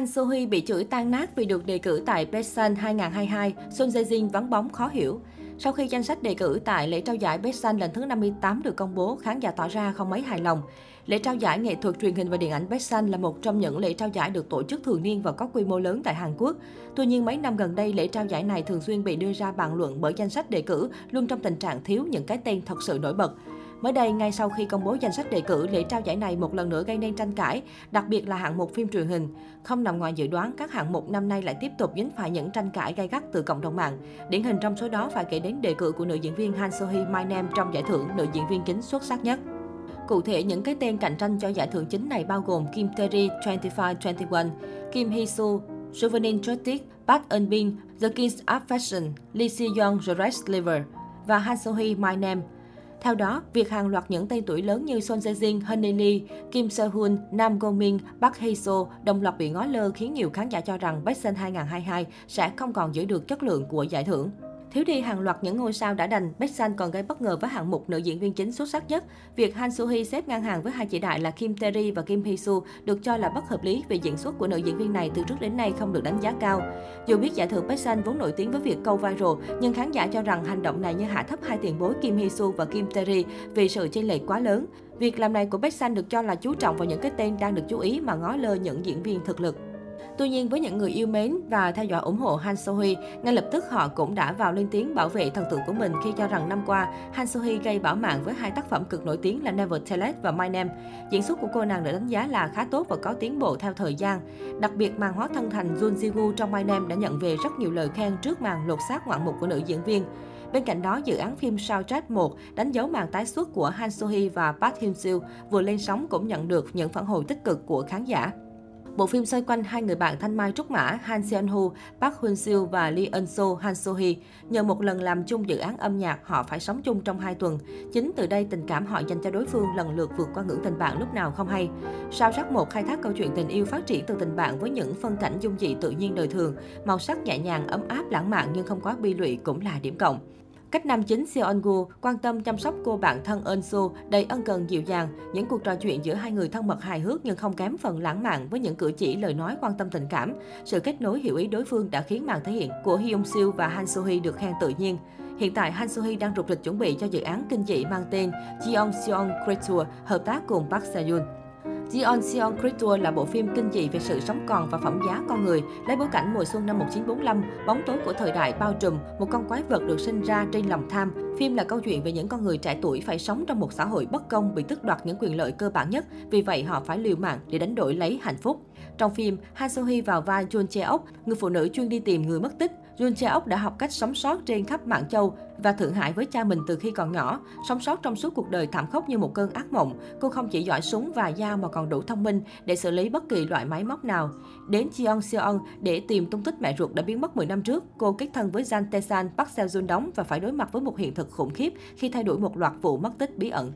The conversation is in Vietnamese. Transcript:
Han So Hee bị chửi tan nát vì được đề cử tại Busan 2022, Son Jae Jin vắng bóng khó hiểu. Sau khi danh sách đề cử tại lễ trao giải Busan lần thứ 58 được công bố, khán giả tỏ ra không mấy hài lòng. Lễ trao giải nghệ thuật truyền hình và điện ảnh Busan là một trong những lễ trao giải được tổ chức thường niên và có quy mô lớn tại Hàn Quốc. Tuy nhiên, mấy năm gần đây, lễ trao giải này thường xuyên bị đưa ra bàn luận bởi danh sách đề cử luôn trong tình trạng thiếu những cái tên thật sự nổi bật. Mới đây, ngay sau khi công bố danh sách đề cử, lễ trao giải này một lần nữa gây nên tranh cãi, đặc biệt là hạng mục phim truyền hình. Không nằm ngoài dự đoán, các hạng mục năm nay lại tiếp tục dính phải những tranh cãi gay gắt từ cộng đồng mạng. Điển hình trong số đó phải kể đến đề cử của nữ diễn viên Han So Hee My Name trong giải thưởng nữ diễn viên chính xuất sắc nhất. Cụ thể, những cái tên cạnh tranh cho giải thưởng chính này bao gồm Kim Terry 2521, Kim Hee Soo, Souvenir Jotik, Park Eun Bin, The Kings of Fashion, Lee Si Young, The Red Sliver và Han So Hee My Name. Theo đó, việc hàng loạt những tên tuổi lớn như Son Jae Jin, Honey Lee, Kim Se-hoon, Nam Go Min, Park Hae So đồng loạt bị ngó lơ khiến nhiều khán giả cho rằng Best 2022 sẽ không còn giữ được chất lượng của giải thưởng. Thiếu đi hàng loạt những ngôi sao đã đành, Baeksan còn gây bất ngờ với hạng mục nữ diễn viên chính xuất sắc nhất. Việc Han Soo Hee xếp ngang hàng với hai chị đại là Kim Tae-ri và Kim Hee Soo được cho là bất hợp lý vì diễn xuất của nữ diễn viên này từ trước đến nay không được đánh giá cao. Dù biết giải thưởng Baeksan vốn nổi tiếng với việc câu viral, nhưng khán giả cho rằng hành động này như hạ thấp hai tiền bối Kim Hee Soo và Kim Tae-ri vì sự chênh lệch quá lớn. Việc làm này của Baeksan được cho là chú trọng vào những cái tên đang được chú ý mà ngó lơ những diễn viên thực lực. Tuy nhiên, với những người yêu mến và theo dõi ủng hộ Han So Hee, ngay lập tức họ cũng đã vào lên tiếng bảo vệ thần tượng của mình khi cho rằng năm qua, Han So Hee gây bảo mạng với hai tác phẩm cực nổi tiếng là Never Tell It và My Name. Diễn xuất của cô nàng được đánh giá là khá tốt và có tiến bộ theo thời gian. Đặc biệt, màn hóa thân thành Jun Ji Woo trong My Name đã nhận về rất nhiều lời khen trước màn lột xác ngoạn mục của nữ diễn viên. Bên cạnh đó, dự án phim Soundtrack 1 đánh dấu màn tái xuất của Han So Hee và Park Hyun Soo vừa lên sóng cũng nhận được những phản hồi tích cực của khán giả. Bộ phim xoay quanh hai người bạn thanh mai trúc mã Han Seon Ho, Park Hyun Soo và Lee Eun So, Han So Hee. Nhờ một lần làm chung dự án âm nhạc, họ phải sống chung trong hai tuần. Chính từ đây tình cảm họ dành cho đối phương lần lượt vượt qua ngưỡng tình bạn lúc nào không hay. Sao sắc một khai thác câu chuyện tình yêu phát triển từ tình bạn với những phân cảnh dung dị tự nhiên đời thường, màu sắc nhẹ nhàng, ấm áp, lãng mạn nhưng không quá bi lụy cũng là điểm cộng. Cách nam chính Seon-gu quan tâm chăm sóc cô bạn thân Eun So đầy ân cần dịu dàng. Những cuộc trò chuyện giữa hai người thân mật hài hước nhưng không kém phần lãng mạn với những cử chỉ lời nói quan tâm tình cảm. Sự kết nối hiểu ý đối phương đã khiến màn thể hiện của Hyun Soo và Han Soo Hee được khen tự nhiên. Hiện tại, Han Soo Hee đang rục rịch chuẩn bị cho dự án kinh dị mang tên Jeon Seon Creature hợp tác cùng Park Se Yoon. Jeon Seon Creature là bộ phim kinh dị về sự sống còn và phẩm giá con người, lấy bối cảnh mùa xuân năm 1945, bóng tối của thời đại bao trùm, một con quái vật được sinh ra trên lòng tham. Phim là câu chuyện về những con người trẻ tuổi phải sống trong một xã hội bất công bị tước đoạt những quyền lợi cơ bản nhất, vì vậy họ phải liều mạng để đánh đổi lấy hạnh phúc. Trong phim, Han So Hee vào vai Jun Cheok, người phụ nữ chuyên đi tìm người mất tích. Jun Cheok đã học cách sống sót trên khắp Mạng Châu và Thượng Hải với cha mình từ khi còn nhỏ. Sống sót trong suốt cuộc đời thảm khốc như một cơn ác mộng, cô không chỉ giỏi súng và dao mà còn đủ thông minh để xử lý bất kỳ loại máy móc nào. Đến Cheon Seon để tìm tung tích mẹ ruột đã biến mất 10 năm trước, cô kết thân với Jan Tae-san, Park Seo Joon đóng và phải đối mặt với một hiện thực khủng khiếp khi thay đổi một loạt vụ mất tích bí ẩn.